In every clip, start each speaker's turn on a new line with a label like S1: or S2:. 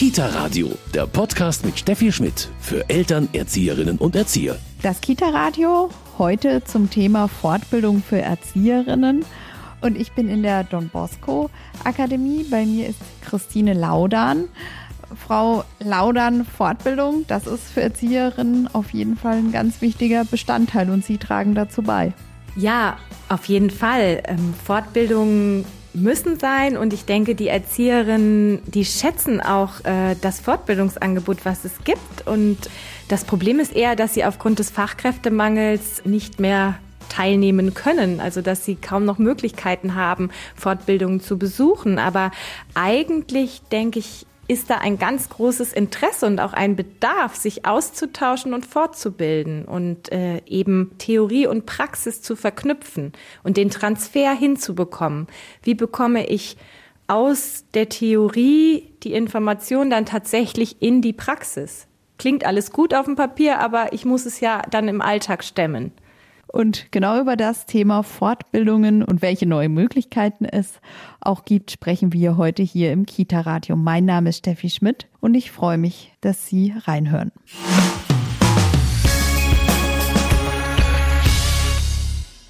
S1: Kita Radio, der Podcast mit Steffi Schmidt für Eltern, Erzieherinnen und Erzieher.
S2: Das Kita Radio heute zum Thema Fortbildung für Erzieherinnen. Und ich bin in der Don Bosco Akademie. Bei mir ist Christine Laudan. Frau Laudan, Fortbildung, das ist für Erzieherinnen auf jeden Fall ein ganz wichtiger Bestandteil und Sie tragen dazu bei.
S3: Ja, auf jeden Fall. Ähm, Fortbildung müssen sein und ich denke, die Erzieherinnen, die schätzen auch äh, das Fortbildungsangebot, was es gibt. Und das Problem ist eher, dass sie aufgrund des Fachkräftemangels nicht mehr teilnehmen können, also dass sie kaum noch Möglichkeiten haben, Fortbildungen zu besuchen. Aber eigentlich denke ich, ist da ein ganz großes Interesse und auch ein Bedarf, sich auszutauschen und fortzubilden und äh, eben Theorie und Praxis zu verknüpfen und den Transfer hinzubekommen. Wie bekomme ich aus der Theorie die Information dann tatsächlich in die Praxis? Klingt alles gut auf dem Papier, aber ich muss es ja dann im Alltag stemmen.
S2: Und genau über das Thema Fortbildungen und welche neue Möglichkeiten es auch gibt, sprechen wir heute hier im Kita-Radio. Mein Name ist Steffi Schmidt und ich freue mich, dass Sie reinhören.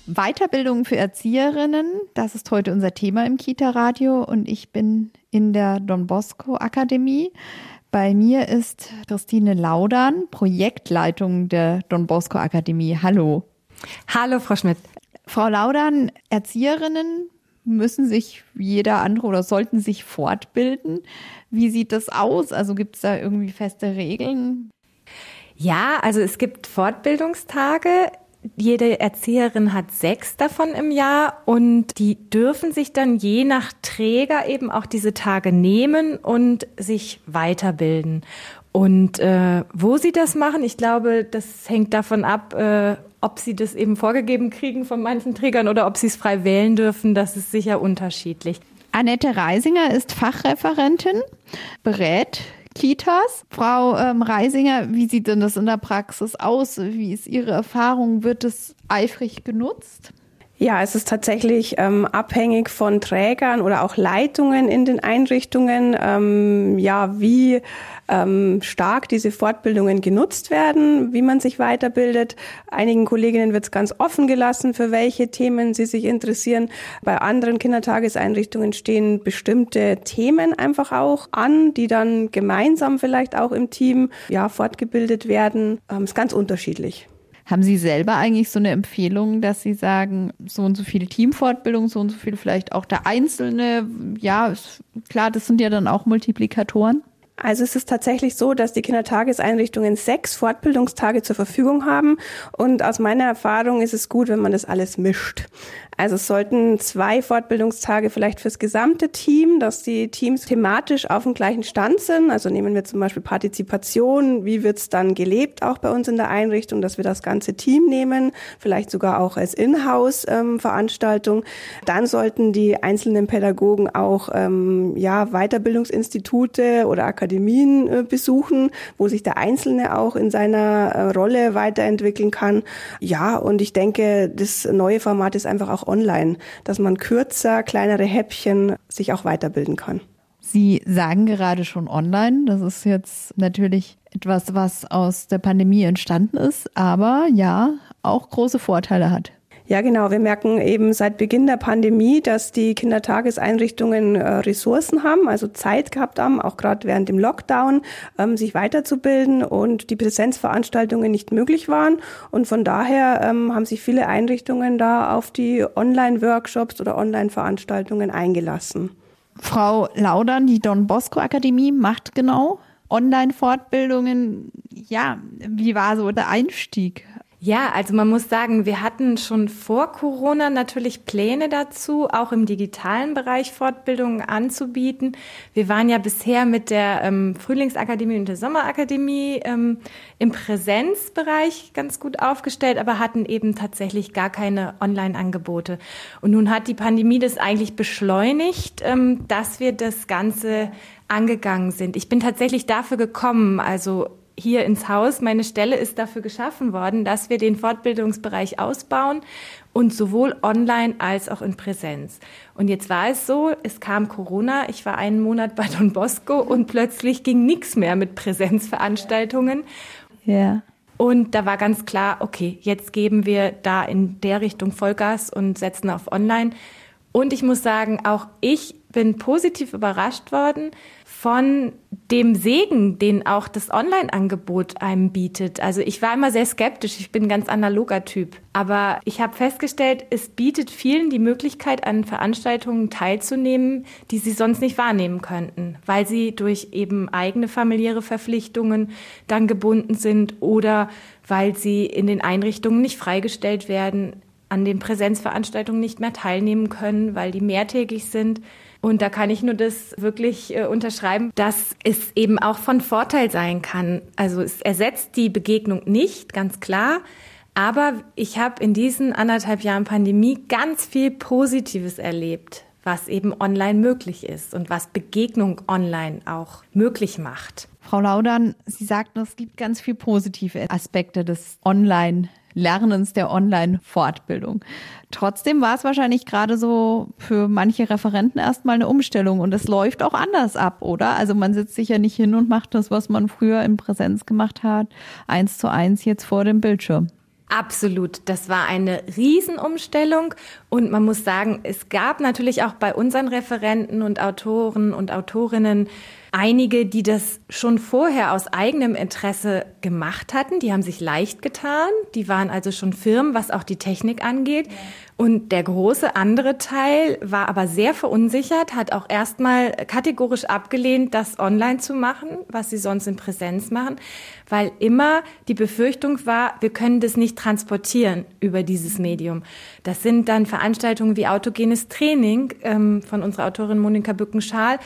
S2: Weiterbildung für Erzieherinnen, das ist heute unser Thema im Kita-Radio und ich bin in der Don Bosco Akademie. Bei mir ist Christine Laudan, Projektleitung der Don Bosco Akademie. Hallo.
S3: Hallo, Frau Schmidt.
S2: Frau Laudan, Erzieherinnen müssen sich wie jeder andere oder sollten sich fortbilden. Wie sieht das aus? Also gibt es da irgendwie feste Regeln?
S3: Ja, also es gibt Fortbildungstage. Jede Erzieherin hat sechs davon im Jahr und die dürfen sich dann je nach Träger eben auch diese Tage nehmen und sich weiterbilden. Und äh, wo sie das machen, ich glaube, das hängt davon ab, äh, ob sie das eben vorgegeben kriegen von manchen Trägern oder ob sie es frei wählen dürfen, das ist sicher unterschiedlich.
S2: Annette Reisinger ist Fachreferentin, berät Kitas. Frau ähm, Reisinger, wie sieht denn das in der Praxis aus? Wie ist Ihre Erfahrung? Wird es eifrig genutzt?
S4: Ja, es ist tatsächlich ähm, abhängig von Trägern oder auch Leitungen in den Einrichtungen, ähm, ja, wie ähm, stark diese Fortbildungen genutzt werden, wie man sich weiterbildet. Einigen Kolleginnen wird es ganz offen gelassen, für welche Themen sie sich interessieren. Bei anderen Kindertageseinrichtungen stehen bestimmte Themen einfach auch an, die dann gemeinsam vielleicht auch im Team ja fortgebildet werden. Ähm, ist ganz unterschiedlich.
S2: Haben Sie selber eigentlich so eine Empfehlung, dass Sie sagen, so und so viele Teamfortbildungen, so und so viele vielleicht auch der Einzelne? Ja, klar, das sind ja dann auch Multiplikatoren.
S4: Also es ist tatsächlich so, dass die Kindertageseinrichtungen sechs Fortbildungstage zur Verfügung haben. Und aus meiner Erfahrung ist es gut, wenn man das alles mischt. Also es sollten zwei Fortbildungstage vielleicht fürs gesamte Team, dass die Teams thematisch auf dem gleichen Stand sind. Also nehmen wir zum Beispiel Partizipation, wie wird's dann gelebt auch bei uns in der Einrichtung, dass wir das ganze Team nehmen, vielleicht sogar auch als Inhouse-Veranstaltung. Ähm, dann sollten die einzelnen Pädagogen auch ähm, ja Weiterbildungsinstitute oder Akademien äh, besuchen, wo sich der Einzelne auch in seiner äh, Rolle weiterentwickeln kann. Ja, und ich denke, das neue Format ist einfach auch online, dass man kürzer, kleinere Häppchen sich auch weiterbilden kann.
S2: Sie sagen gerade schon online. Das ist jetzt natürlich etwas, was aus der Pandemie entstanden ist, aber ja, auch große Vorteile hat.
S4: Ja, genau. Wir merken eben seit Beginn der Pandemie, dass die Kindertageseinrichtungen äh, Ressourcen haben, also Zeit gehabt haben, auch gerade während dem Lockdown, ähm, sich weiterzubilden und die Präsenzveranstaltungen nicht möglich waren. Und von daher ähm, haben sich viele Einrichtungen da auf die Online-Workshops oder Online-Veranstaltungen eingelassen.
S2: Frau Laudern, die Don Bosco Akademie macht genau Online-Fortbildungen. Ja, wie war so der Einstieg?
S3: Ja, also man muss sagen, wir hatten schon vor Corona natürlich Pläne dazu, auch im digitalen Bereich Fortbildungen anzubieten. Wir waren ja bisher mit der ähm, Frühlingsakademie und der Sommerakademie ähm, im Präsenzbereich ganz gut aufgestellt, aber hatten eben tatsächlich gar keine Online-Angebote. Und nun hat die Pandemie das eigentlich beschleunigt, ähm, dass wir das Ganze angegangen sind. Ich bin tatsächlich dafür gekommen, also hier ins Haus. Meine Stelle ist dafür geschaffen worden, dass wir den Fortbildungsbereich ausbauen und sowohl online als auch in Präsenz. Und jetzt war es so, es kam Corona, ich war einen Monat bei Don Bosco und plötzlich ging nichts mehr mit Präsenzveranstaltungen. Ja. Und da war ganz klar, okay, jetzt geben wir da in der Richtung Vollgas und setzen auf Online. Und ich muss sagen, auch ich bin positiv überrascht worden von dem Segen, den auch das Online-Angebot einem bietet. Also ich war immer sehr skeptisch, ich bin ein ganz analoger Typ. Aber ich habe festgestellt, es bietet vielen die Möglichkeit, an Veranstaltungen teilzunehmen, die sie sonst nicht wahrnehmen könnten, weil sie durch eben eigene familiäre Verpflichtungen dann gebunden sind oder weil sie in den Einrichtungen nicht freigestellt werden, an den Präsenzveranstaltungen nicht mehr teilnehmen können, weil die mehrtägig sind. Und da kann ich nur das wirklich äh, unterschreiben, dass es eben auch von Vorteil sein kann. Also es ersetzt die Begegnung nicht, ganz klar. Aber ich habe in diesen anderthalb Jahren Pandemie ganz viel Positives erlebt, was eben online möglich ist und was Begegnung online auch möglich macht.
S2: Frau Laudern, Sie sagten, es gibt ganz viel positive Aspekte des Online Lernens der Online-Fortbildung. Trotzdem war es wahrscheinlich gerade so für manche Referenten erstmal eine Umstellung und es läuft auch anders ab, oder? Also man sitzt sich ja nicht hin und macht das, was man früher in Präsenz gemacht hat, eins zu eins jetzt vor dem Bildschirm.
S3: Absolut. Das war eine Riesenumstellung. Und man muss sagen, es gab natürlich auch bei unseren Referenten und Autoren und Autorinnen einige, die das schon vorher aus eigenem Interesse gemacht hatten. Die haben sich leicht getan. Die waren also schon firm, was auch die Technik angeht. Und der große andere Teil war aber sehr verunsichert, hat auch erstmal kategorisch abgelehnt, das online zu machen, was sie sonst in Präsenz machen, weil immer die Befürchtung war, wir können das nicht transportieren über dieses Medium. Das sind dann Veranstaltungen wie autogenes Training ähm, von unserer Autorin Monika Bückenschal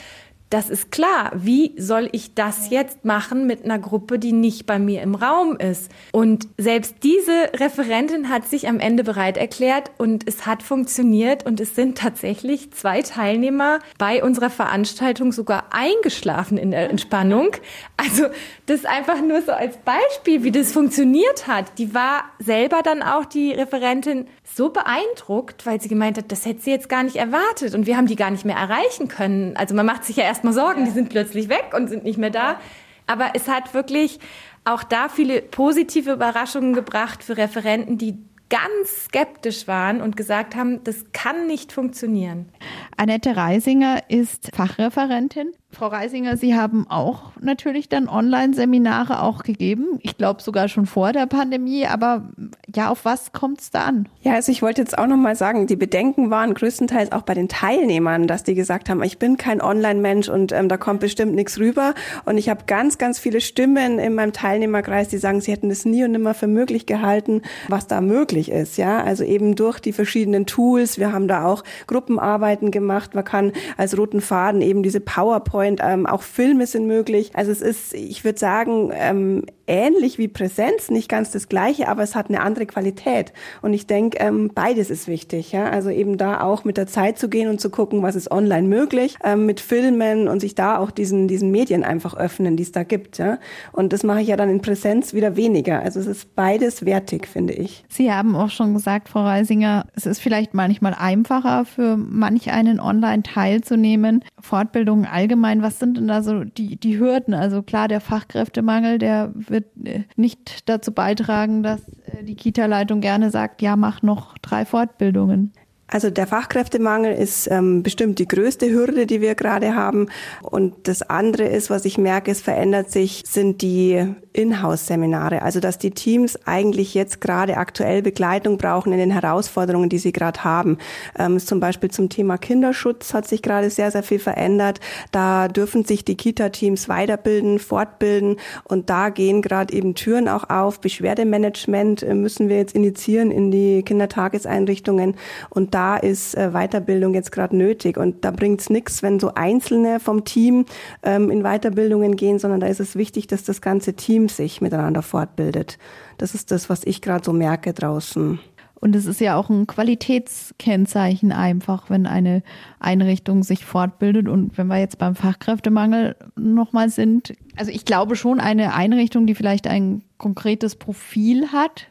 S3: das ist klar. Wie soll ich das jetzt machen mit einer Gruppe, die nicht bei mir im Raum ist? Und selbst diese Referentin hat sich am Ende bereit erklärt und es hat funktioniert und es sind tatsächlich zwei Teilnehmer bei unserer Veranstaltung sogar eingeschlafen in der Entspannung. Also das einfach nur so als Beispiel, wie das funktioniert hat. Die war selber dann auch die Referentin so beeindruckt, weil sie gemeint hat, das hätte sie jetzt gar nicht erwartet und wir haben die gar nicht mehr erreichen können. Also man macht sich ja erstmal Sorgen, die sind plötzlich weg und sind nicht mehr da. Aber es hat wirklich auch da viele positive Überraschungen gebracht für Referenten, die ganz skeptisch waren und gesagt haben, das kann nicht funktionieren.
S2: Annette Reisinger ist Fachreferentin Frau Reisinger, Sie haben auch natürlich dann Online-Seminare auch gegeben. Ich glaube sogar schon vor der Pandemie. Aber ja, auf was kommt es da an?
S4: Ja, also ich wollte jetzt auch nochmal sagen, die Bedenken waren größtenteils auch bei den Teilnehmern, dass die gesagt haben, ich bin kein Online-Mensch und ähm, da kommt bestimmt nichts rüber. Und ich habe ganz, ganz viele Stimmen in meinem Teilnehmerkreis, die sagen, sie hätten es nie und nimmer für möglich gehalten, was da möglich ist. Ja, also eben durch die verschiedenen Tools. Wir haben da auch Gruppenarbeiten gemacht. Man kann als roten Faden eben diese PowerPoint PowerPoint, ähm, auch Filme sind möglich. Also es ist, ich würde sagen, ähm, ähnlich wie Präsenz, nicht ganz das gleiche, aber es hat eine andere Qualität. Und ich denke, ähm, beides ist wichtig. Ja? Also eben da auch mit der Zeit zu gehen und zu gucken, was ist online möglich, ähm, mit Filmen und sich da auch diesen, diesen Medien einfach öffnen, die es da gibt. Ja? Und das mache ich ja dann in Präsenz wieder weniger. Also es ist beides wertig, finde ich.
S2: Sie haben auch schon gesagt, Frau Reisinger, es ist vielleicht manchmal einfacher für manch einen online teilzunehmen. Fortbildungen allgemein, was sind denn da so die, die Hürden? Also klar, der Fachkräftemangel, der wird äh, nicht dazu beitragen, dass äh, die Kita-Leitung gerne sagt, ja, mach noch drei Fortbildungen.
S4: Also der Fachkräftemangel ist ähm, bestimmt die größte Hürde, die wir gerade haben. Und das andere ist, was ich merke, es verändert sich, sind die Inhouse-Seminare. Also dass die Teams eigentlich jetzt gerade aktuell Begleitung brauchen in den Herausforderungen, die sie gerade haben. Ähm, zum Beispiel zum Thema Kinderschutz hat sich gerade sehr, sehr viel verändert. Da dürfen sich die Kita-Teams weiterbilden, fortbilden. Und da gehen gerade eben Türen auch auf. Beschwerdemanagement äh, müssen wir jetzt initiieren in die Kindertageseinrichtungen. Und da ist äh, Weiterbildung jetzt gerade nötig. Und da bringt es nichts, wenn so Einzelne vom Team ähm, in Weiterbildungen gehen, sondern da ist es wichtig, dass das ganze Team sich miteinander fortbildet. Das ist das, was ich gerade so merke draußen.
S2: Und es ist ja auch ein Qualitätskennzeichen einfach, wenn eine Einrichtung sich fortbildet. Und wenn wir jetzt beim Fachkräftemangel nochmal sind, also ich glaube schon, eine Einrichtung, die vielleicht ein konkretes Profil hat,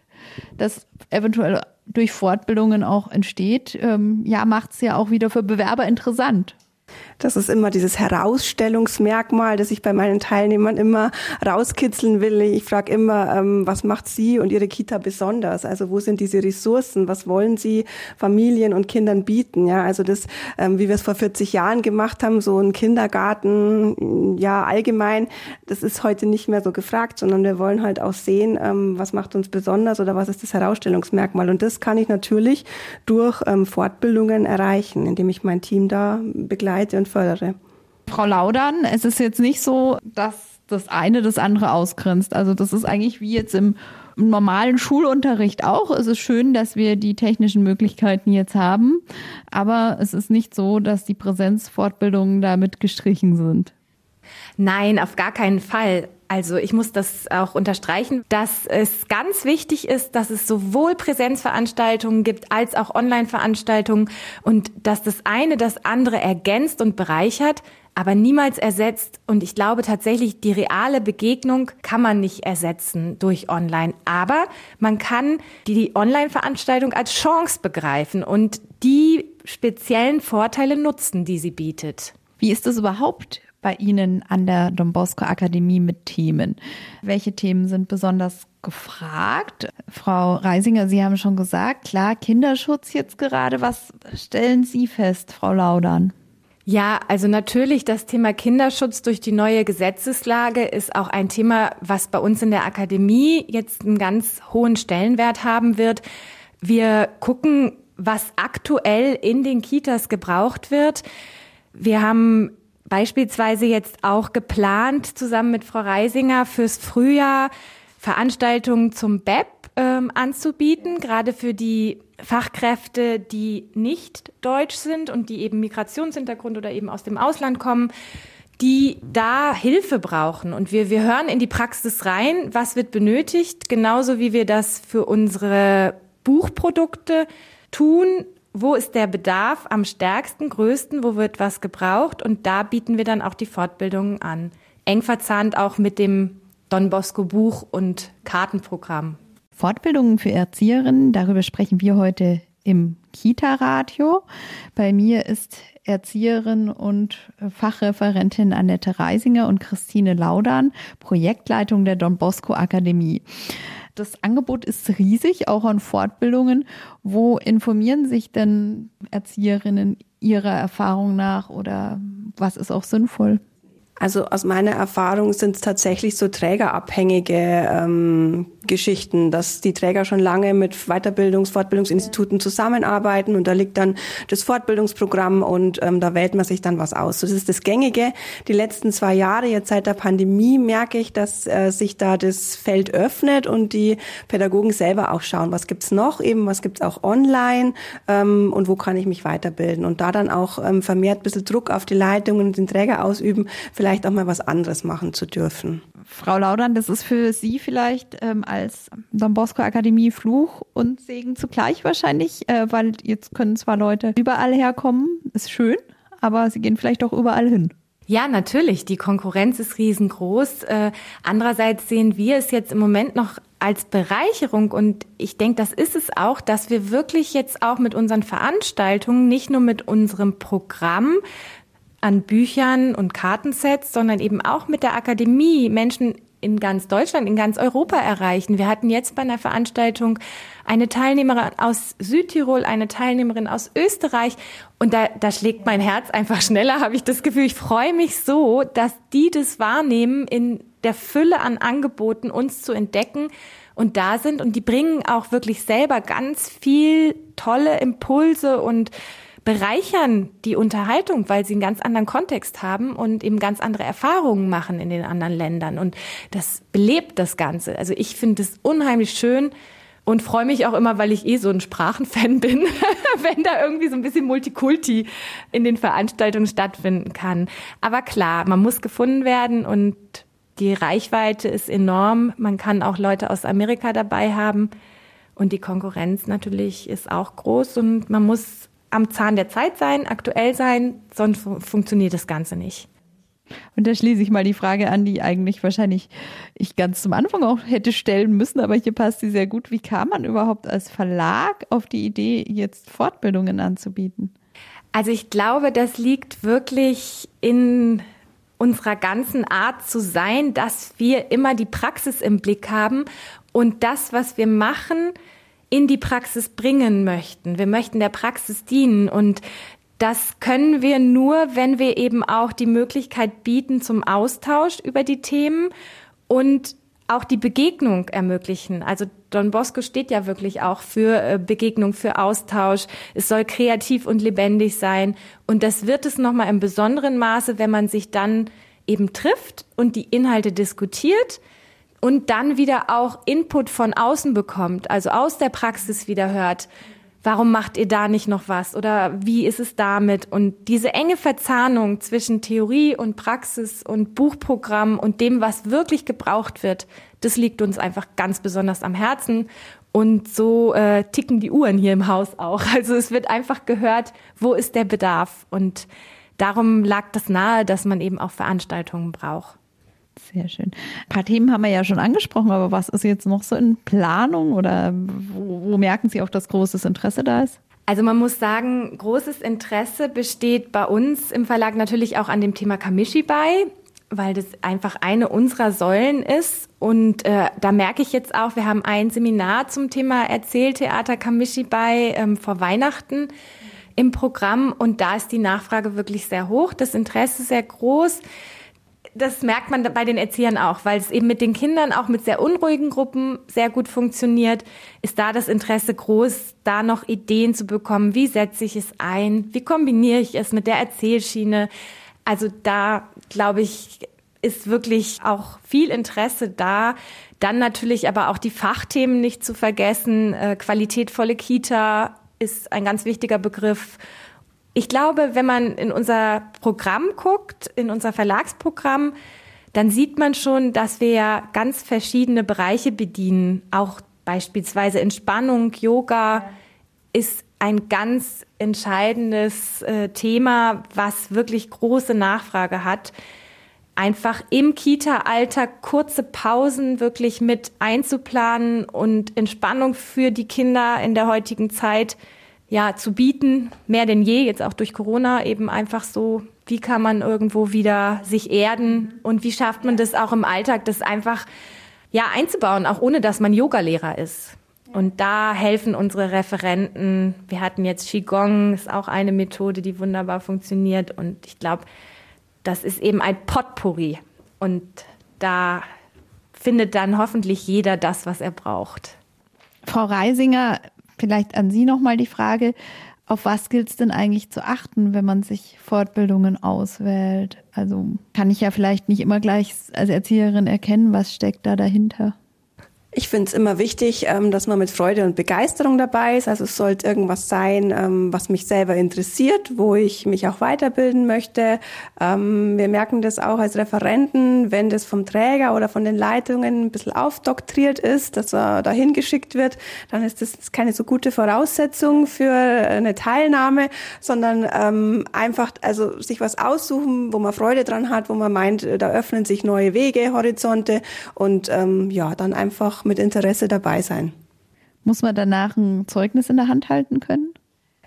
S2: das eventuell durch Fortbildungen auch entsteht, ähm, ja, macht es ja auch wieder für Bewerber interessant.
S4: Das ist immer dieses Herausstellungsmerkmal, das ich bei meinen Teilnehmern immer rauskitzeln will. Ich frage immer, ähm, was macht Sie und Ihre Kita besonders? Also wo sind diese Ressourcen? Was wollen Sie Familien und Kindern bieten? Ja, also das, ähm, wie wir es vor 40 Jahren gemacht haben, so ein Kindergarten, ja allgemein, das ist heute nicht mehr so gefragt, sondern wir wollen halt auch sehen, ähm, was macht uns besonders oder was ist das Herausstellungsmerkmal? Und das kann ich natürlich durch ähm, Fortbildungen erreichen, indem ich mein Team da begleite und fördere.
S2: Frau Laudern, es ist jetzt nicht so, dass das eine das andere ausgrenzt. Also das ist eigentlich wie jetzt im normalen Schulunterricht auch. Es ist schön, dass wir die technischen Möglichkeiten jetzt haben, aber es ist nicht so, dass die Präsenzfortbildungen damit gestrichen sind.
S3: Nein, auf gar keinen Fall. Also ich muss das auch unterstreichen, dass es ganz wichtig ist, dass es sowohl Präsenzveranstaltungen gibt als auch Online-Veranstaltungen und dass das eine das andere ergänzt und bereichert, aber niemals ersetzt. Und ich glaube tatsächlich, die reale Begegnung kann man nicht ersetzen durch Online. Aber man kann die Online-Veranstaltung als Chance begreifen und die speziellen Vorteile nutzen, die sie bietet.
S2: Wie ist das überhaupt bei Ihnen an der Don Bosco Akademie mit Themen? Welche Themen sind besonders gefragt? Frau Reisinger, Sie haben schon gesagt, klar, Kinderschutz jetzt gerade. Was stellen Sie fest, Frau Laudern?
S3: Ja, also natürlich das Thema Kinderschutz durch die neue Gesetzeslage ist auch ein Thema, was bei uns in der Akademie jetzt einen ganz hohen Stellenwert haben wird. Wir gucken, was aktuell in den Kitas gebraucht wird. Wir haben beispielsweise jetzt auch geplant, zusammen mit Frau Reisinger fürs Frühjahr Veranstaltungen zum BEP ähm, anzubieten, gerade für die Fachkräfte, die nicht deutsch sind und die eben Migrationshintergrund oder eben aus dem Ausland kommen, die da Hilfe brauchen. Und wir, wir hören in die Praxis rein, was wird benötigt, genauso wie wir das für unsere Buchprodukte tun. Wo ist der Bedarf am stärksten, größten? Wo wird was gebraucht? Und da bieten wir dann auch die Fortbildungen an. Eng verzahnt auch mit dem Don Bosco Buch und Kartenprogramm.
S2: Fortbildungen für Erzieherinnen, darüber sprechen wir heute im Kita-Radio. Bei mir ist Erzieherin und Fachreferentin Annette Reisinger und Christine Laudern, Projektleitung der Don Bosco Akademie. Das Angebot ist riesig, auch an Fortbildungen. Wo informieren sich denn Erzieherinnen ihrer Erfahrung nach oder was ist auch sinnvoll?
S4: Also aus meiner Erfahrung sind es tatsächlich so trägerabhängige ähm, Geschichten, dass die Träger schon lange mit Weiterbildungs-, Fortbildungsinstituten zusammenarbeiten und da liegt dann das Fortbildungsprogramm und ähm, da wählt man sich dann was aus. So, das ist das Gängige. Die letzten zwei Jahre, jetzt seit der Pandemie, merke ich, dass äh, sich da das Feld öffnet und die Pädagogen selber auch schauen, was gibt's noch, eben was gibt's auch online ähm, und wo kann ich mich weiterbilden und da dann auch ähm, vermehrt ein bisschen Druck auf die Leitungen und den Träger ausüben, vielleicht auch mal was anderes machen zu dürfen.
S2: Frau Laudern, das ist für Sie vielleicht ähm, als Don Bosco Akademie Fluch und Segen zugleich wahrscheinlich, äh, weil jetzt können zwar Leute überall herkommen, ist schön, aber sie gehen vielleicht auch überall hin.
S3: Ja, natürlich. Die Konkurrenz ist riesengroß. Äh, andererseits sehen wir es jetzt im Moment noch als Bereicherung und ich denke, das ist es auch, dass wir wirklich jetzt auch mit unseren Veranstaltungen, nicht nur mit unserem Programm, an Büchern und Kartensets, sondern eben auch mit der Akademie Menschen in ganz Deutschland, in ganz Europa erreichen. Wir hatten jetzt bei einer Veranstaltung eine Teilnehmerin aus Südtirol, eine Teilnehmerin aus Österreich. Und da, da schlägt mein Herz einfach schneller, habe ich das Gefühl. Ich freue mich so, dass die das wahrnehmen, in der Fülle an Angeboten uns zu entdecken und da sind. Und die bringen auch wirklich selber ganz viel tolle Impulse und bereichern die Unterhaltung, weil sie einen ganz anderen Kontext haben und eben ganz andere Erfahrungen machen in den anderen Ländern. Und das belebt das Ganze. Also ich finde es unheimlich schön und freue mich auch immer, weil ich eh so ein Sprachenfan bin, wenn da irgendwie so ein bisschen Multikulti in den Veranstaltungen stattfinden kann. Aber klar, man muss gefunden werden und die Reichweite ist enorm. Man kann auch Leute aus Amerika dabei haben. Und die Konkurrenz natürlich ist auch groß und man muss am Zahn der Zeit sein, aktuell sein, sonst funktioniert das Ganze nicht.
S2: Und da schließe ich mal die Frage an, die eigentlich wahrscheinlich ich ganz zum Anfang auch hätte stellen müssen, aber hier passt sie sehr gut. Wie kam man überhaupt als Verlag auf die Idee, jetzt Fortbildungen anzubieten?
S3: Also ich glaube, das liegt wirklich in unserer ganzen Art zu sein, dass wir immer die Praxis im Blick haben und das, was wir machen, in die Praxis bringen möchten. Wir möchten der Praxis dienen und das können wir nur, wenn wir eben auch die Möglichkeit bieten zum Austausch über die Themen und auch die Begegnung ermöglichen. Also Don Bosco steht ja wirklich auch für äh, Begegnung, für Austausch. Es soll kreativ und lebendig sein. Und das wird es nochmal im besonderen Maße, wenn man sich dann eben trifft und die Inhalte diskutiert und dann wieder auch Input von außen bekommt, also aus der Praxis wieder hört warum macht ihr da nicht noch was oder wie ist es damit? Und diese enge Verzahnung zwischen Theorie und Praxis und Buchprogramm und dem, was wirklich gebraucht wird, das liegt uns einfach ganz besonders am Herzen. Und so äh, ticken die Uhren hier im Haus auch. Also es wird einfach gehört, wo ist der Bedarf? Und darum lag das nahe, dass man eben auch Veranstaltungen braucht.
S2: Sehr schön. Ein paar Themen haben wir ja schon angesprochen, aber was ist jetzt noch so in Planung oder wo, wo merken Sie auch, dass großes Interesse da ist?
S3: Also man muss sagen, großes Interesse besteht bei uns im Verlag natürlich auch an dem Thema Kamishibai, weil das einfach eine unserer Säulen ist. Und äh, da merke ich jetzt auch, wir haben ein Seminar zum Thema Erzähltheater Kamishibai ähm, vor Weihnachten im Programm und da ist die Nachfrage wirklich sehr hoch, das Interesse sehr groß das merkt man bei den Erziehern auch, weil es eben mit den Kindern auch mit sehr unruhigen Gruppen sehr gut funktioniert, ist da das Interesse groß, da noch Ideen zu bekommen, wie setze ich es ein, wie kombiniere ich es mit der Erzählschiene. Also da, glaube ich, ist wirklich auch viel Interesse da. Dann natürlich aber auch die Fachthemen nicht zu vergessen. Äh, qualitätvolle Kita ist ein ganz wichtiger Begriff. Ich glaube, wenn man in unser Programm guckt, in unser Verlagsprogramm, dann sieht man schon, dass wir ja ganz verschiedene Bereiche bedienen. Auch beispielsweise Entspannung, Yoga ist ein ganz entscheidendes äh, Thema, was wirklich große Nachfrage hat. Einfach im Kita-Alltag kurze Pausen wirklich mit einzuplanen und Entspannung für die Kinder in der heutigen Zeit ja, zu bieten, mehr denn je, jetzt auch durch Corona, eben einfach so, wie kann man irgendwo wieder sich erden und wie schafft man das auch im Alltag, das einfach ja einzubauen, auch ohne dass man Yogalehrer ist. Und da helfen unsere Referenten. Wir hatten jetzt Qigong, ist auch eine Methode, die wunderbar funktioniert. Und ich glaube, das ist eben ein Potpourri. Und da findet dann hoffentlich jeder das, was er braucht.
S2: Frau Reisinger, Vielleicht an Sie nochmal die Frage, auf was gilt es denn eigentlich zu achten, wenn man sich Fortbildungen auswählt? Also kann ich ja vielleicht nicht immer gleich als Erzieherin erkennen, was steckt da dahinter.
S4: Ich finde es immer wichtig, ähm, dass man mit Freude und Begeisterung dabei ist. Also es sollte irgendwas sein, ähm, was mich selber interessiert, wo ich mich auch weiterbilden möchte. Ähm, wir merken das auch als Referenten, wenn das vom Träger oder von den Leitungen ein bisschen aufdoktriert ist, dass er dahin geschickt wird, dann ist das keine so gute Voraussetzung für eine Teilnahme, sondern einfach also sich was aussuchen, wo man Freude dran hat, wo man meint, da öffnen sich neue Wege, Horizonte und ja, dann einfach mit Interesse dabei sein.
S2: Muss man danach ein Zeugnis in der Hand halten können?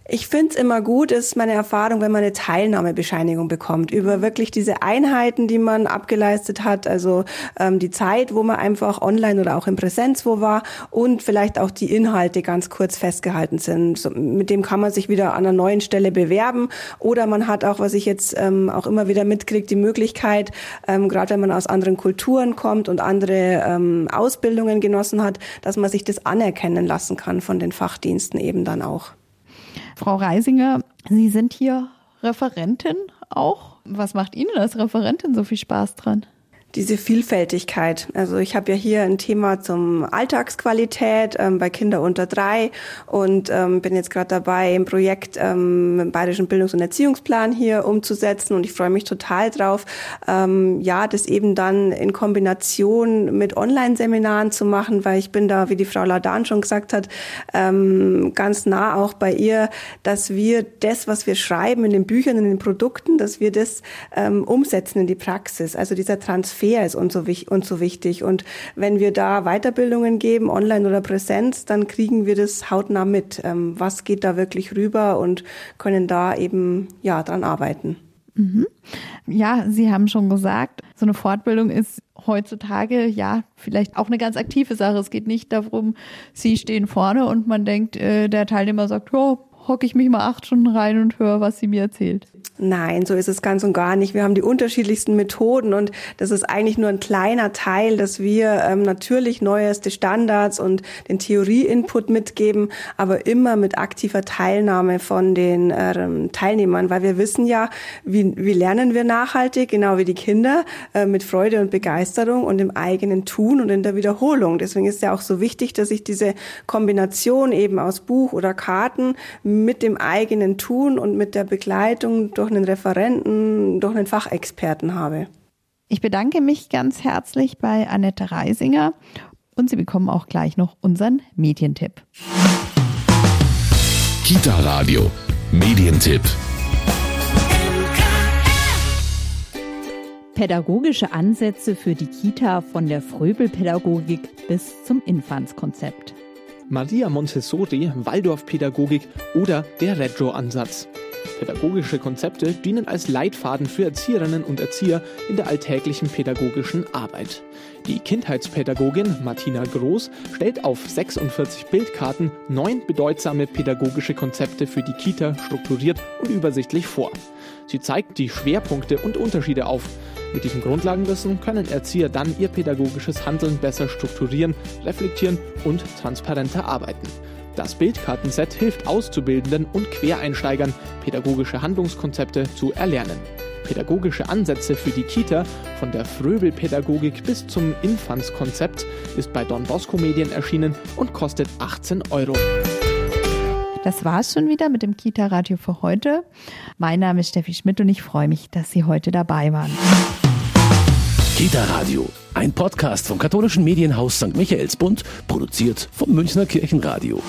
S4: Ich finde es immer gut, ist meine Erfahrung, wenn man eine Teilnahmebescheinigung bekommt über wirklich diese Einheiten, die man abgeleistet hat, also ähm, die Zeit, wo man einfach online oder auch in Präsenz wo war und vielleicht auch die Inhalte ganz kurz festgehalten sind. So, mit dem kann man sich wieder an einer neuen Stelle bewerben oder man hat auch, was ich jetzt ähm, auch immer wieder mitkriege, die Möglichkeit, ähm, gerade wenn man aus anderen Kulturen kommt und andere ähm, Ausbildungen genossen hat, dass man sich das anerkennen lassen kann von den Fachdiensten eben dann auch.
S2: Frau Reisinger, Sie sind hier Referentin auch. Was macht Ihnen als Referentin so viel Spaß dran?
S4: Diese Vielfältigkeit. Also ich habe ja hier ein Thema zum Alltagsqualität ähm, bei Kinder unter drei und ähm, bin jetzt gerade dabei, im Projekt ähm, im Bayerischen Bildungs- und Erziehungsplan hier umzusetzen und ich freue mich total drauf, ähm, ja, das eben dann in Kombination mit Online-Seminaren zu machen, weil ich bin da, wie die Frau Ladan schon gesagt hat, ähm, ganz nah auch bei ihr, dass wir das, was wir schreiben in den Büchern, in den Produkten, dass wir das ähm, umsetzen in die Praxis. Also dieser Transfer ist uns so, uns so wichtig. Und wenn wir da Weiterbildungen geben, online oder Präsenz, dann kriegen wir das hautnah mit. Ähm, was geht da wirklich rüber und können da eben ja dran arbeiten.
S2: Mhm. Ja, Sie haben schon gesagt, so eine Fortbildung ist heutzutage ja vielleicht auch eine ganz aktive Sache. Es geht nicht darum, Sie stehen vorne und man denkt, äh, der Teilnehmer sagt, oh, hocke ich mich mal acht Stunden rein und höre, was sie mir erzählt.
S4: Nein, so ist es ganz und gar nicht. Wir haben die unterschiedlichsten Methoden und das ist eigentlich nur ein kleiner Teil, dass wir ähm, natürlich neueste Standards und den Theorie-Input mitgeben, aber immer mit aktiver Teilnahme von den ähm, Teilnehmern, weil wir wissen ja, wie, wie lernen wir nachhaltig, genau wie die Kinder, äh, mit Freude und Begeisterung und im eigenen Tun und in der Wiederholung. Deswegen ist ja auch so wichtig, dass ich diese Kombination eben aus Buch oder Karten mit dem eigenen Tun und mit der Begleitung durch einen Referenten, durch einen Fachexperten habe.
S2: Ich bedanke mich ganz herzlich bei Annette Reisinger und Sie bekommen auch gleich noch unseren Medientipp.
S1: Kita Radio Medientipp.
S5: Pädagogische Ansätze für die Kita von der Fröbelpädagogik bis zum Infantskonzept.
S6: Maria Montessori, Waldorfpädagogik oder der Retro-Ansatz. Pädagogische Konzepte dienen als Leitfaden für Erzieherinnen und Erzieher in der alltäglichen pädagogischen Arbeit. Die Kindheitspädagogin Martina Groß stellt auf 46 Bildkarten neun bedeutsame pädagogische Konzepte für die Kita strukturiert und übersichtlich vor. Sie zeigt die Schwerpunkte und Unterschiede auf. Mit diesem Grundlagenwissen können Erzieher dann ihr pädagogisches Handeln besser strukturieren, reflektieren und transparenter arbeiten. Das Bildkartenset hilft Auszubildenden und Quereinsteigern, pädagogische Handlungskonzepte zu erlernen. Pädagogische Ansätze für die Kita von der Fröbelpädagogik bis zum Infantskonzept ist bei Don Bosco Medien erschienen und kostet 18 Euro.
S2: Das war's schon wieder mit dem Kita-Radio für heute. Mein Name ist Steffi Schmidt und ich freue mich, dass Sie heute dabei waren.
S1: Kita Radio, ein Podcast vom katholischen Medienhaus St. Michaelsbund, produziert vom Münchner Kirchenradio.